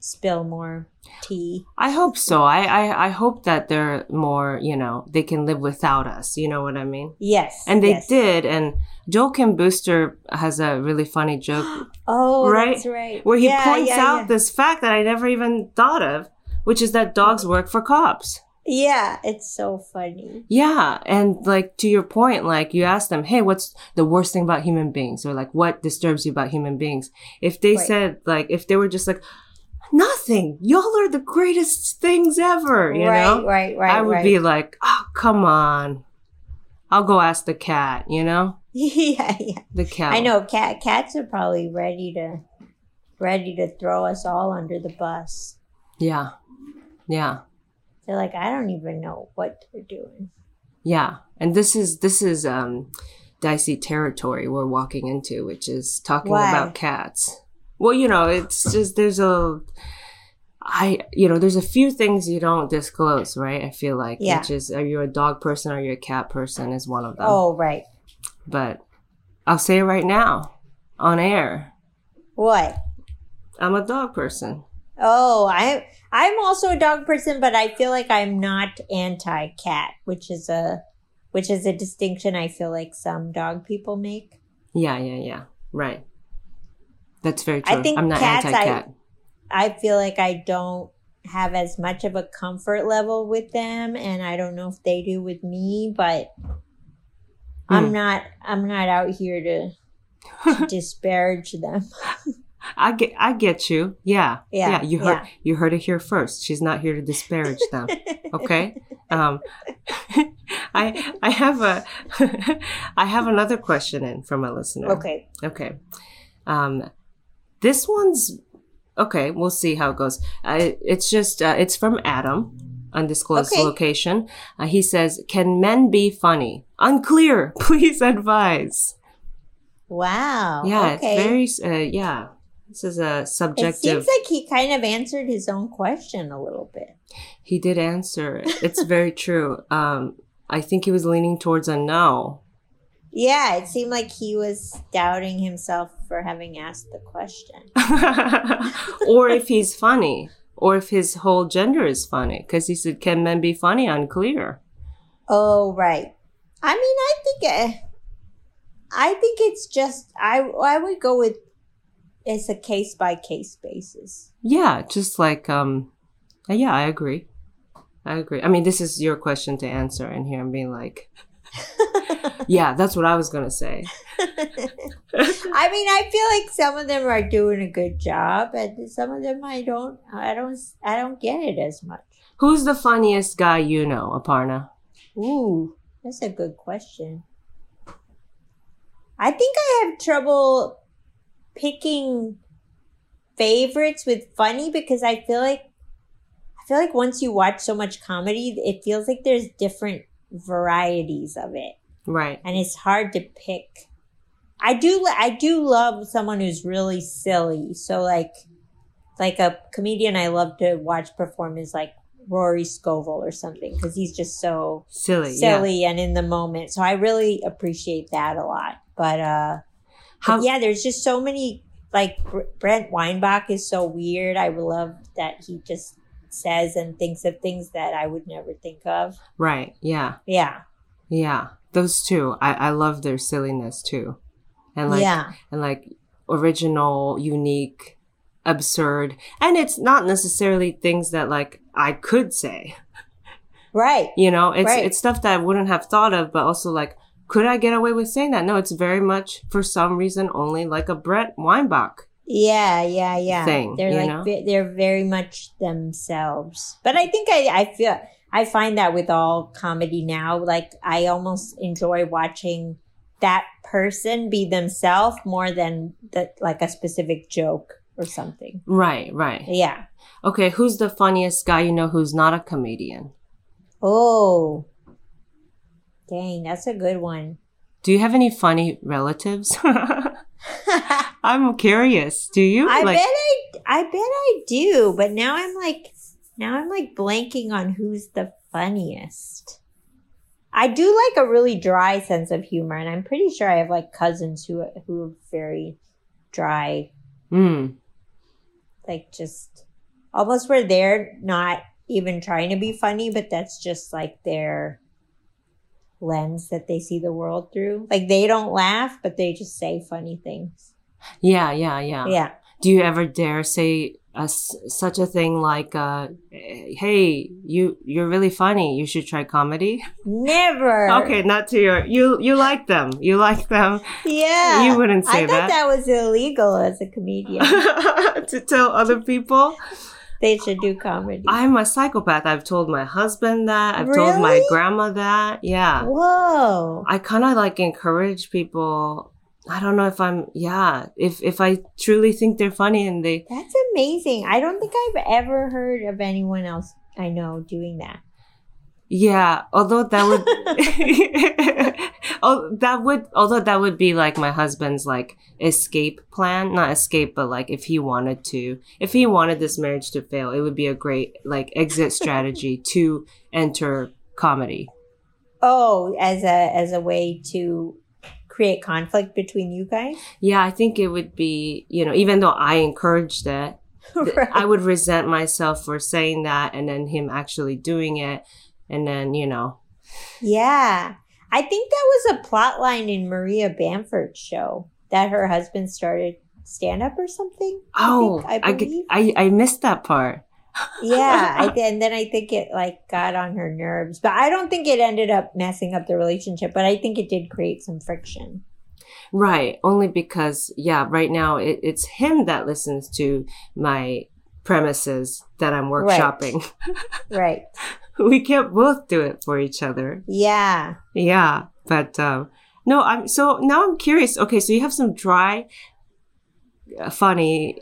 spill more tea. I hope so. I, I I hope that they're more, you know, they can live without us. You know what I mean? Yes. And they yes. did. And Joel Kim Booster has a really funny joke <gasps> Oh, Right? that's right. where he Yeah, points yeah, out yeah. this fact that I never even thought of, which is that dogs work for cops. Yeah, it's so funny. Yeah, and like to your point, like you ask them, "Hey, what's the worst thing about human beings?" or like, "What disturbs you about human beings?" If they Right. said like, if they were just like, "Nothing, y'all are the greatest things ever," you right, know, right, right, I would right. be like, "Oh, come on, I'll go ask the cat," you know, <laughs> yeah, yeah. the cat. I know cat cats are probably ready to ready to throw us all under the bus. Yeah, yeah, They're like, I don't even know what they're doing. yeah. And this is this is um dicey territory we're walking into, which is talking Why? about cats. Well, you know, it's just there's a I you know, there's a few things you don't disclose, right? I feel like Yeah. which is are you a dog person or are you a cat person is one of them. Oh, right. But I'll say it right now on air. What? I'm a dog person. Oh, I I'm also a dog person, but I feel like I'm not anti cat, which is a which is a distinction I feel like some dog people make. Yeah, yeah, yeah. Right. That's very I true. think I'm not cats, I- anti-cat. I feel like I don't have as much of a comfort level with them and I don't know if they do with me, but I'm Hmm. not I'm not out here to, to <laughs> disparage them. <laughs> I get I get you. Yeah. Yeah, you heard yeah. you heard it here first. She's not here to disparage them. <laughs> Okay? Um <laughs> I I have a <laughs> I have another question in from a listener. Okay. Okay. Um this one's okay, we'll see how it goes. Uh, it's just uh, it's from Adam, undisclosed Okay. location. Uh, he says, "Can men be funny? Unclear. Please advise." Wow. Yeah, okay. it's very uh, yeah. This is a subjective. it seems like he kind of answered his own question a little bit. He did answer. it. It's very <laughs> true. Um, I think he was leaning towards a no. Yeah, it seemed like he was doubting himself for having asked the question. <laughs> or if he's funny, or if his whole gender is funny, because he said, "Can men be funny?" Unclear. Oh, right. I mean, I think uh, I think it's just I I would go with it's a case by case basis. Yeah, just like um, yeah, I agree. I agree. I mean, this is your question to answer, and here I'm being like, <laughs> yeah, that's what I was gonna say. <laughs> I mean, I feel like some of them are doing a good job, and some of them I don't. I don't. I don't get it as much. Who's the funniest guy you know, Aparna? Ooh, that's a good question. I think I have trouble picking favorites with funny because I feel like I feel like once you watch so much comedy, it feels like there's different varieties of it, Right. and it's hard to pick. I do I do love someone who's really silly. So like like a comedian I love to watch perform is like Rory Scovel or something because he's just so Silly. Yeah. silly and in the moment. So I really appreciate that a lot. But uh How, yeah, there's just so many like Brent Weinbach is so weird. I love that he just says and thinks of things that I would never think of. Right. Yeah. Yeah. Yeah. Those two. I, I love their silliness too. And like, yeah. and like original, unique, absurd. And it's not necessarily things that like I could say. Right. You know, it's Right. it's stuff that I wouldn't have thought of, but also like, could I get away with saying that? No, it's very much for some reason only like a Brent Weinbach. Yeah, yeah, yeah. thing, they're like know? they're very much themselves. But I think I I feel I find that with all comedy now, like I almost enjoy watching that person be themselves more than that like a specific joke or something. Right, right. Yeah. Okay, who's the funniest guy you know who's not a comedian? Oh. Dang, that's a good one. Do you have any funny relatives? <laughs> I'm curious. Do you? I like, bet I I bet I do, but now I'm like now I'm like blanking on who's the funniest. I do like a really dry sense of humor, and I'm pretty sure I have like cousins who who are very dry, Mm, like just almost where they're not even trying to be funny, but that's just like their lens that they see the world through. Like they don't laugh, but they just say funny things. yeah, yeah, yeah, Yeah. Do you ever dare say a such a thing like, uh, "Hey, you you're really funny. You should try comedy"? Never. <laughs> Okay, not to your you you like them. You like them. Yeah. You wouldn't say that. I thought that. that was illegal as a comedian. <laughs> to tell other people. They should do comedy. I'm a psychopath. I've told my husband that. I've told my grandma that. Yeah. Whoa. I kind of like encourage people. I don't know if I'm, yeah, if, if I truly think they're funny and they, That's amazing. I don't think I've ever heard of anyone else I know doing that. yeah, although that would, <laughs> <laughs> oh, that would, although that would be like my husband's like escape plan, not escape, but like if he wanted to, if he wanted this marriage to fail, it would be a great like exit <laughs> strategy to enter comedy. Oh, as a as a way to create conflict between you guys? Yeah, I think it would be, you know, even though I encouraged it, <laughs> Right. I would resent myself for saying that and then him actually doing it. And then, you know, Yeah. I think that was a plot line in Maria Bamford's show that her husband started stand up or something. oh, I, think, I I, I missed that part. yeah, <laughs> I, and then I think it like got on her nerves, but I don't think it ended up messing up the relationship. But I think it did create some friction. Right. Only because, yeah, right now it, it's him that listens to my premises that I'm workshopping. <laughs> Right? we can't both do it for each other. Yeah. Yeah. But, um, no, I'm, so now I'm curious. Okay. So you have some dry, uh, funny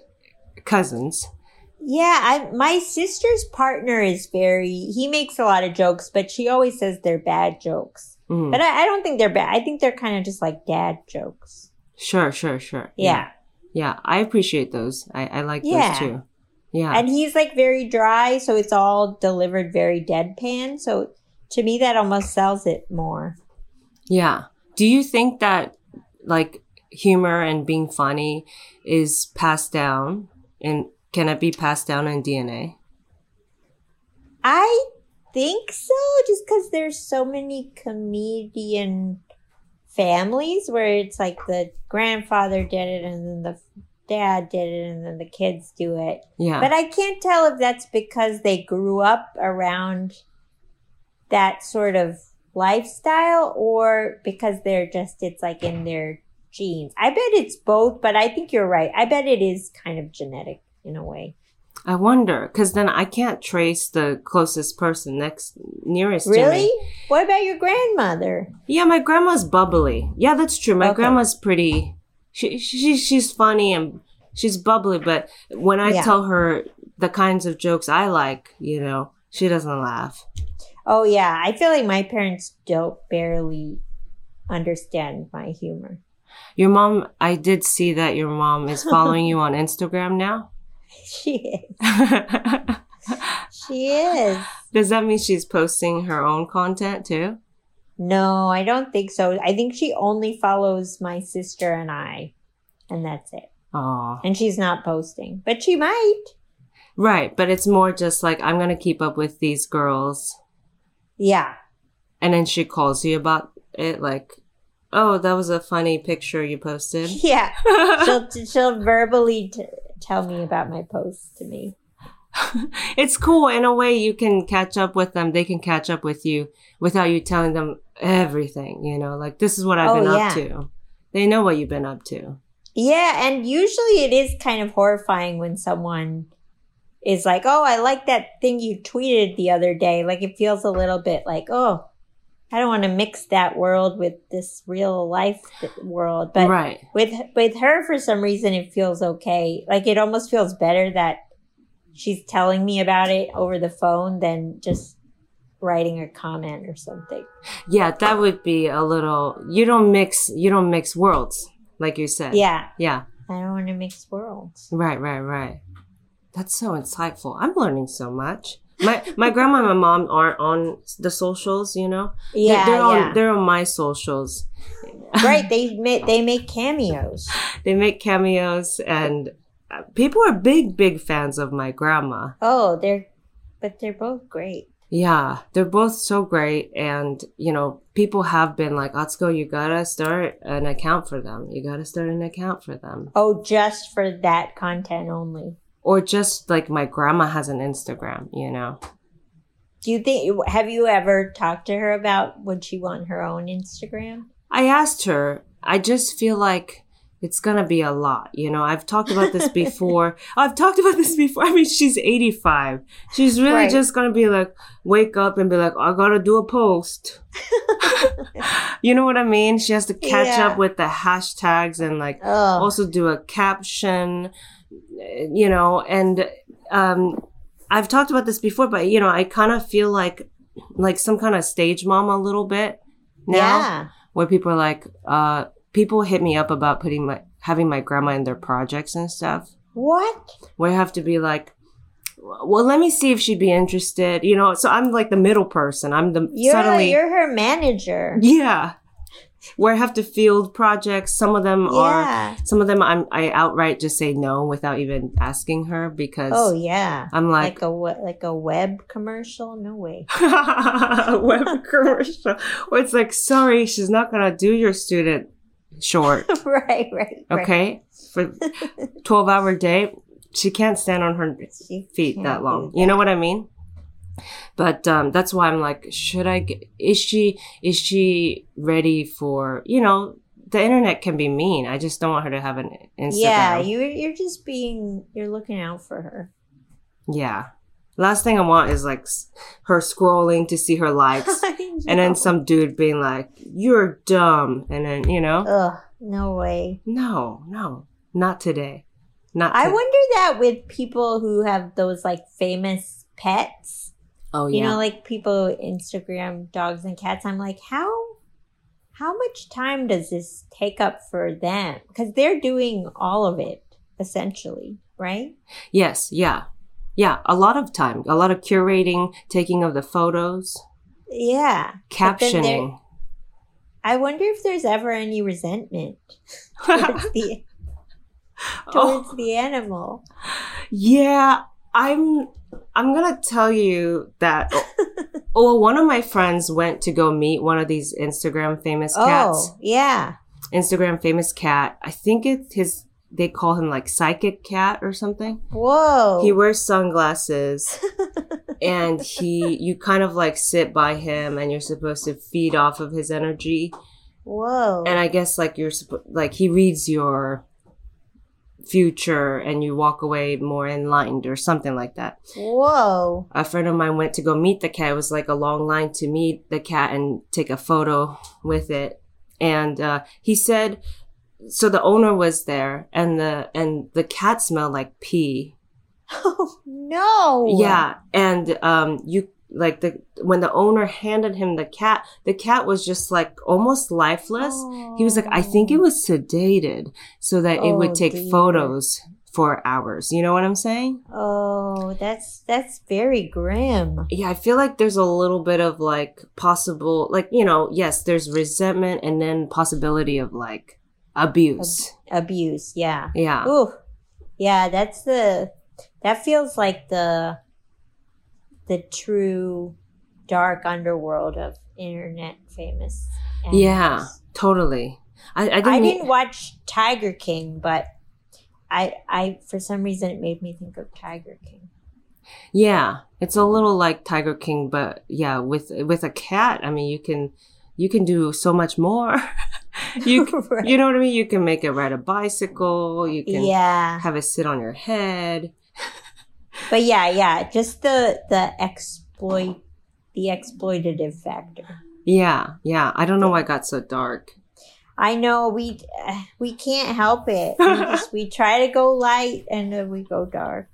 cousins. Yeah, I my sister's partner is very he makes a lot of jokes, but she always says they're bad jokes. Mhm. But I, I don't think they're bad. I think they're kind of just like dad jokes. Sure, sure, sure. Yeah. Yeah, I appreciate those. I, I like Yeah. those too. Yeah. And he's like very dry, so it's all delivered very deadpan. So to me that almost sells it more. yeah. Do you think that like humor and being funny is passed down and can it be passed down in DNA? I think so, just because there's so many comedian families where it's like the grandfather did it and then the dad did it and then the kids do it. Yeah. But I can't tell if that's because they grew up around that sort of lifestyle or because they're just, it's like in their genes. I bet it's both, but I think you're right. I bet it is kind of genetic in a way. I wonder cuz then I can't trace the closest person next nearest to Really? What about your grandmother? Yeah, my grandma's bubbly. Yeah, that's true. My Okay. grandma's pretty. She, she she's funny and she's bubbly, but when I Yeah. tell her the kinds of jokes I like, you know, she doesn't laugh. Oh yeah, I feel like my parents don't barely understand my humor. Your mom, I did see that your mom is following you <laughs> on Instagram now. She is. <laughs> She is. Does that mean she's posting her own content too? No, I don't think so. I think she only follows my sister and I, and that's it. Oh, And she's not posting, but she might. right. But it's more just like I'm gonna keep up with these girls, Yeah. and then she calls you about it, like, "Oh, that was a funny picture you posted." Yeah. <laughs> she'll she'll verbally t- tell me about my post to me. <laughs> it's cool in a way you can catch up with them they can catch up with you without you telling them everything you know like this is what i've Oh, been yeah. up to they know what you've been up to Yeah, and usually it is kind of horrifying when someone is like, "Oh, I like that thing you tweeted the other day." Like it feels a little bit like, "Oh, I don't want to mix that world with this real life world." But right with with her for some reason it feels okay. Like it almost feels better that she's telling me about it over the phone than just writing a comment or something. yeah that would be a little you don't mix you don't mix worlds like you said Yeah, yeah I don't want to mix worlds. right right right that's so insightful i'm learning so much my my grandma and my mom aren't on the socials you know They're- Yeah, they're, yeah. on they're on my socials right, they make they make cameos. <laughs> they make cameos and people are big big fans of my grandma Oh, they're but they're both great. Yeah, they're both so great. And, you know, people have been like, Atsuko, you gotta start an account for them. You gotta start an account for them. Oh, just for that content only. Or just like my grandma has an Instagram, you know? Do you think have you ever talked to her about would she want her own Instagram? I asked her, I just feel like it's gonna be a lot, you know? I've talked about this before. <laughs> I've talked about this before. I mean, she's 85. She's really Right. just gonna be like, wake up and be like, I gotta do a post. <laughs> you know what I mean? She has to catch Yeah. up with the hashtags and like, Oh, also do a caption, you know, and um, I've talked about this before, but you know, I kind of feel like like some kind of stage mom a little bit now, yeah. where people are like, uh, people hit me up about putting my having my grandma in their projects and stuff, What? where I have to be like. Well, let me see if she'd be interested. You know, so I'm like the middle person. I'm the You're suddenly, you're her manager. yeah, where I have to field projects. Some of them are some of them I'm, I outright just say no without even asking her because Oh yeah. I'm like, Like a like a web commercial? No way. <laughs> web <laughs> commercial. Or it's like, sorry, she's not gonna do your student short, <laughs> right, right, right. okay? For twelve hour day, she can't stand on her She feet that long. do You know what I mean? But um, that's why I'm like, should I? Get, is she? Is she ready for? You know, the internet can be mean. I just don't want her to have an Instagram. Yeah, you you're just being you're looking out for her. Yeah. Last thing I want is like her scrolling to see her likes <laughs> and then some dude being like, "You're dumb," and then you know, Ugh, no way. no, no, not today, not. I to- wonder that with people who have those like famous pets. Oh yeah. You know, like people Instagram dogs and cats. I'm like, how how much time does this take up for them? Because they're doing all of it essentially, right? yes. Yeah. Yeah. A lot of time. A lot of curating, taking of the photos, Yeah. Captioning. I wonder if there's ever any resentment <laughs> oh. towards the towards Oh, the animal. yeah. I'm. I'm gonna tell you that. <laughs> oh, one of my friends went to go meet one of these Instagram famous cats. Oh, yeah. Instagram famous cat. I think it's his. They call him like psychic cat or something. Whoa. He wears sunglasses, <laughs> and he you kind of like sit by him, and you're supposed to feed off of his energy. Whoa. And I guess like you're like he reads your future, and you walk away more enlightened or something like that. Whoa. A friend of mine went to go meet the cat. It was like a long line to meet the cat and take a photo with it. And uh, he said, so the owner was there, and the and the cat smelled like pee. Oh no. Yeah, and um, you like the when the owner handed him the cat, the cat was just like almost lifeless. He was like, I think it was sedated so that it Oh, would take dear. photos for hours. You know what I'm saying? Oh, that's that's very grim. Yeah, I feel like there's a little bit of like possible, like, you know, yes, there's resentment and then possibility of like abuse. Abuse, yeah. Yeah. Ooh, yeah. That's the that feels like the the true dark underworld of internet famous. Yeah, totally. I, I didn't, I didn't watch Tiger King, but I I for some reason it made me think of Tiger King. Yeah, it's a little like Tiger King, but yeah, with with a cat, I mean, you can you can do so much more. <laughs> <laughs> you Right. you know what I mean? You can make it ride a bicycle. You can Yeah, have it sit on your head. <laughs> but yeah, yeah, just the the exploit the exploitative factor. Yeah, yeah. I don't know why it got so dark. I know we we can't help it. We <laughs> just we try to go light and then we go dark.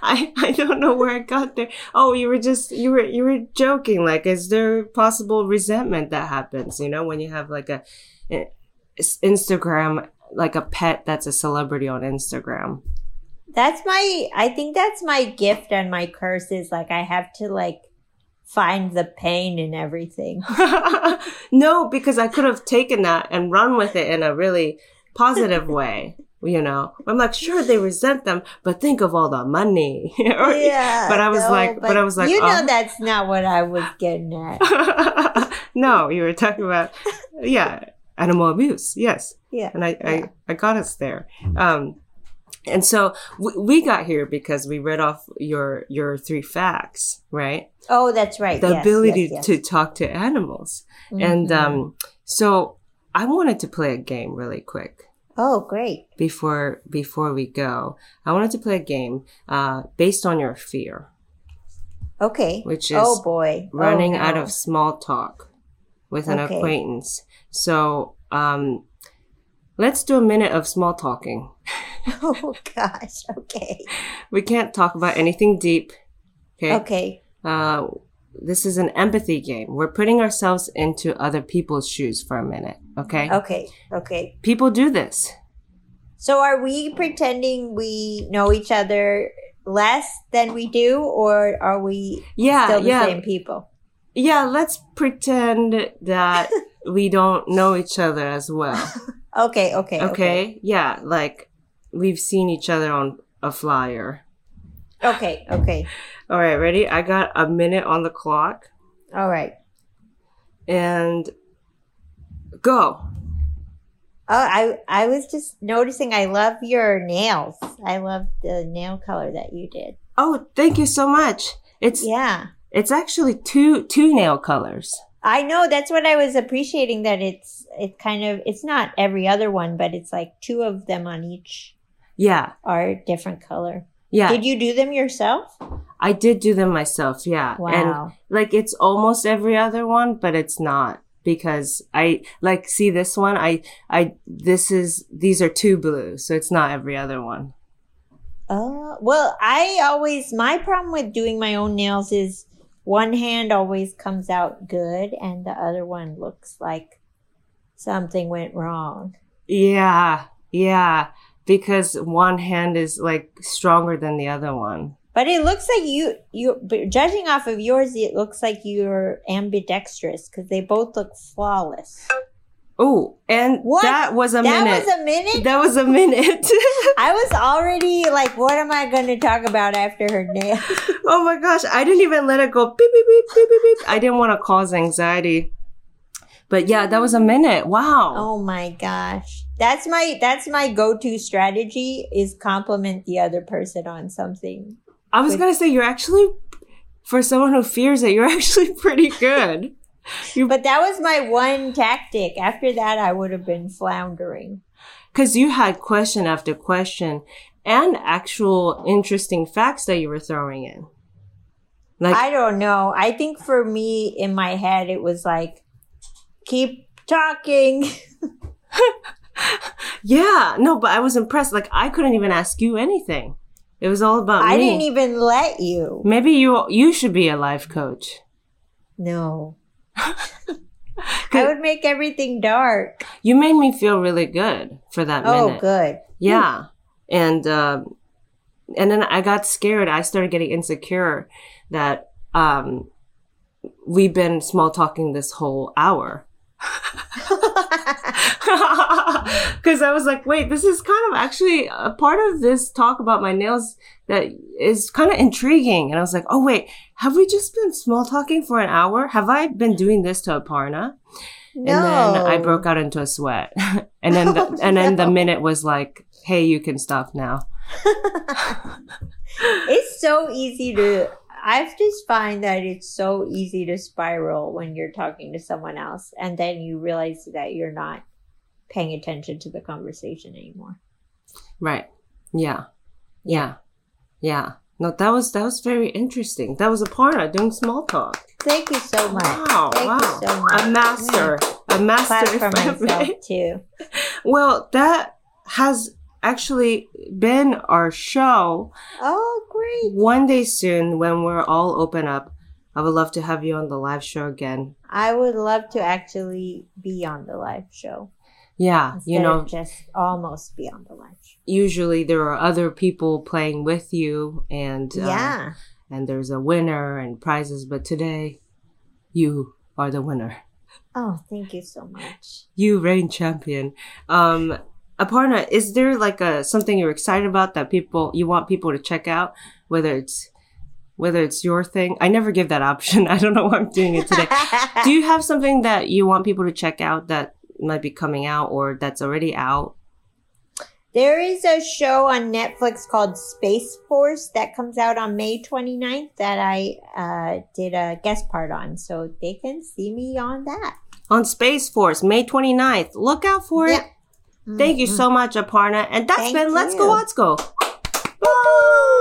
<laughs> I, I don't know where I got there. Oh, you were just you were you were joking. Like, is there possible resentment that happens? You know, when you have like a, eh, a- Instagram like a pet that's a celebrity on Instagram. That's my I think that's my gift and my curse is like I have to like find the pain in everything. <laughs> no, because I could have taken that and run with it in a really positive <laughs> way. You know, I'm like, sure, they resent them, but think of all the money. <laughs> Yeah. but I was no, like, but, I was like, You know oh. that's not what I was getting at. <laughs> no, you were talking about, yeah, animal abuse. Yes. Yeah. And I, Yeah. I, I got us there. Um, and so we, we got here because we read off your, your three facts, right? Oh, that's right. The yes, ability yes, yes. to talk to animals. And, Mhm. um, so I wanted to play a game really quick. Oh, great. before before we go i wanted to play a game uh, based on your fear Okay. Which is oh boy, running oh, out of small talk with an Okay. acquaintance so um, let's do a minute of small talking <laughs> Oh gosh. Okay. we can't talk about anything deep okay Okay. uh, this is an empathy game we're putting ourselves into other people's shoes for a minute okay Okay. Okay. people do this So are we pretending we know each other less than we do, or are we yeah still the yeah same people? Yeah, let's pretend that <laughs> we don't know each other as well. <laughs> Okay. Okay. Okay? Yeah, like we've seen each other on a flyer. Okay. Okay. All right, ready? I got a minute on the clock All right. and go. Oh, I I was just noticing. I love your nails. I love the nail color that you did. Oh, thank you so much. It's Yeah. it's actually two two nail colors. I know that's what I was appreciating that it's it kind of it's not every other one but it's like two of them on each Yeah. are different color. Yeah. Did you do them yourself? I did do them myself. Yeah. Wow. And like it's almost every other one, but it's not because I like see this one. I I this is these are two blue, so it's not every other one. Uh, well, I always my problem with doing my own nails is one hand always comes out good and the other one looks like something went wrong. Yeah, yeah, because one hand is like stronger than the other one. But it looks like you you judging off of yours it looks like you're ambidextrous cuz they both look flawless. Oh, and What? that was a that minute. was a minute? that was a minute. <laughs> I was already like, what am I going to talk about after her nails? <laughs> oh my gosh, I didn't even let it go. Beep beep beep beep beep beep. I didn't want to cause anxiety. But yeah, that was a minute. Wow. oh my gosh. That's my that's my go-to strategy is compliment the other person on something. I was With- gonna say you're actually, for someone who fears it, you're <laughs> actually pretty good. But that was my one tactic. After that I would have been floundering. Because you had question after question and actual interesting facts that you were throwing in. Like, I don't know. I think for me in my head it was like keep talking. <laughs> yeah, no, but I was impressed. Like, I couldn't even ask you anything. It was all about I me. didn't even let you. Maybe you you should be a life coach. No. <laughs> I would make everything dark. You made me feel really good for that Oh, minute. Oh, good. Yeah. and um, and then I got scared. I started getting insecure that um, we've been small talking this whole hour. <laughs> <laughs> Because I was like, wait, this is kind of actually a part of this talk about my nails that is kind of intriguing. And I was like, oh, wait, have we just been small talking for an hour? Have I been doing this to Aparna? no. And then I broke out into a sweat. <laughs> and then the, Oh, <laughs> and then the minute was like, hey, you can stop now. it's so easy to I've just find that it's so easy to spiral when you're talking to someone else and then you realize that you're not paying attention to the conversation anymore. Right. Yeah. Yeah. Yeah. No, that was that was very interesting. That was a part of doing small talk. Thank you so much. Wow, Thank wow. you so much. A master. A master. Clap for myself too. <laughs> Well, that has actually been our show. Oh great. One day soon, when we're all open up, I would love to have you on the live show again. I would love to actually be on the live show. Yeah, Instead you know, just almost be on the live show. usually there are other people playing with you, and uh, yeah. and there's a winner and prizes. But today, you are the winner. Oh, thank you so much. You reign champion. Um, Aparna, is there like a something you're excited about that people you want people to check out? Whether it's whether it's your thing, I never give that <laughs> option. I don't know why I'm doing it today. <laughs> Do you have something that you want people to check out that might be coming out or that's already out? There is a show on Netflix called Space Force that comes out on May 29th that I uh, did a guest part on. So they can see me on that. On Space Force, May 29th. Look out for it. Thank you mm-hmm. so much, Aparna. And that's Thank been Let's Go. Let's Go. Bye.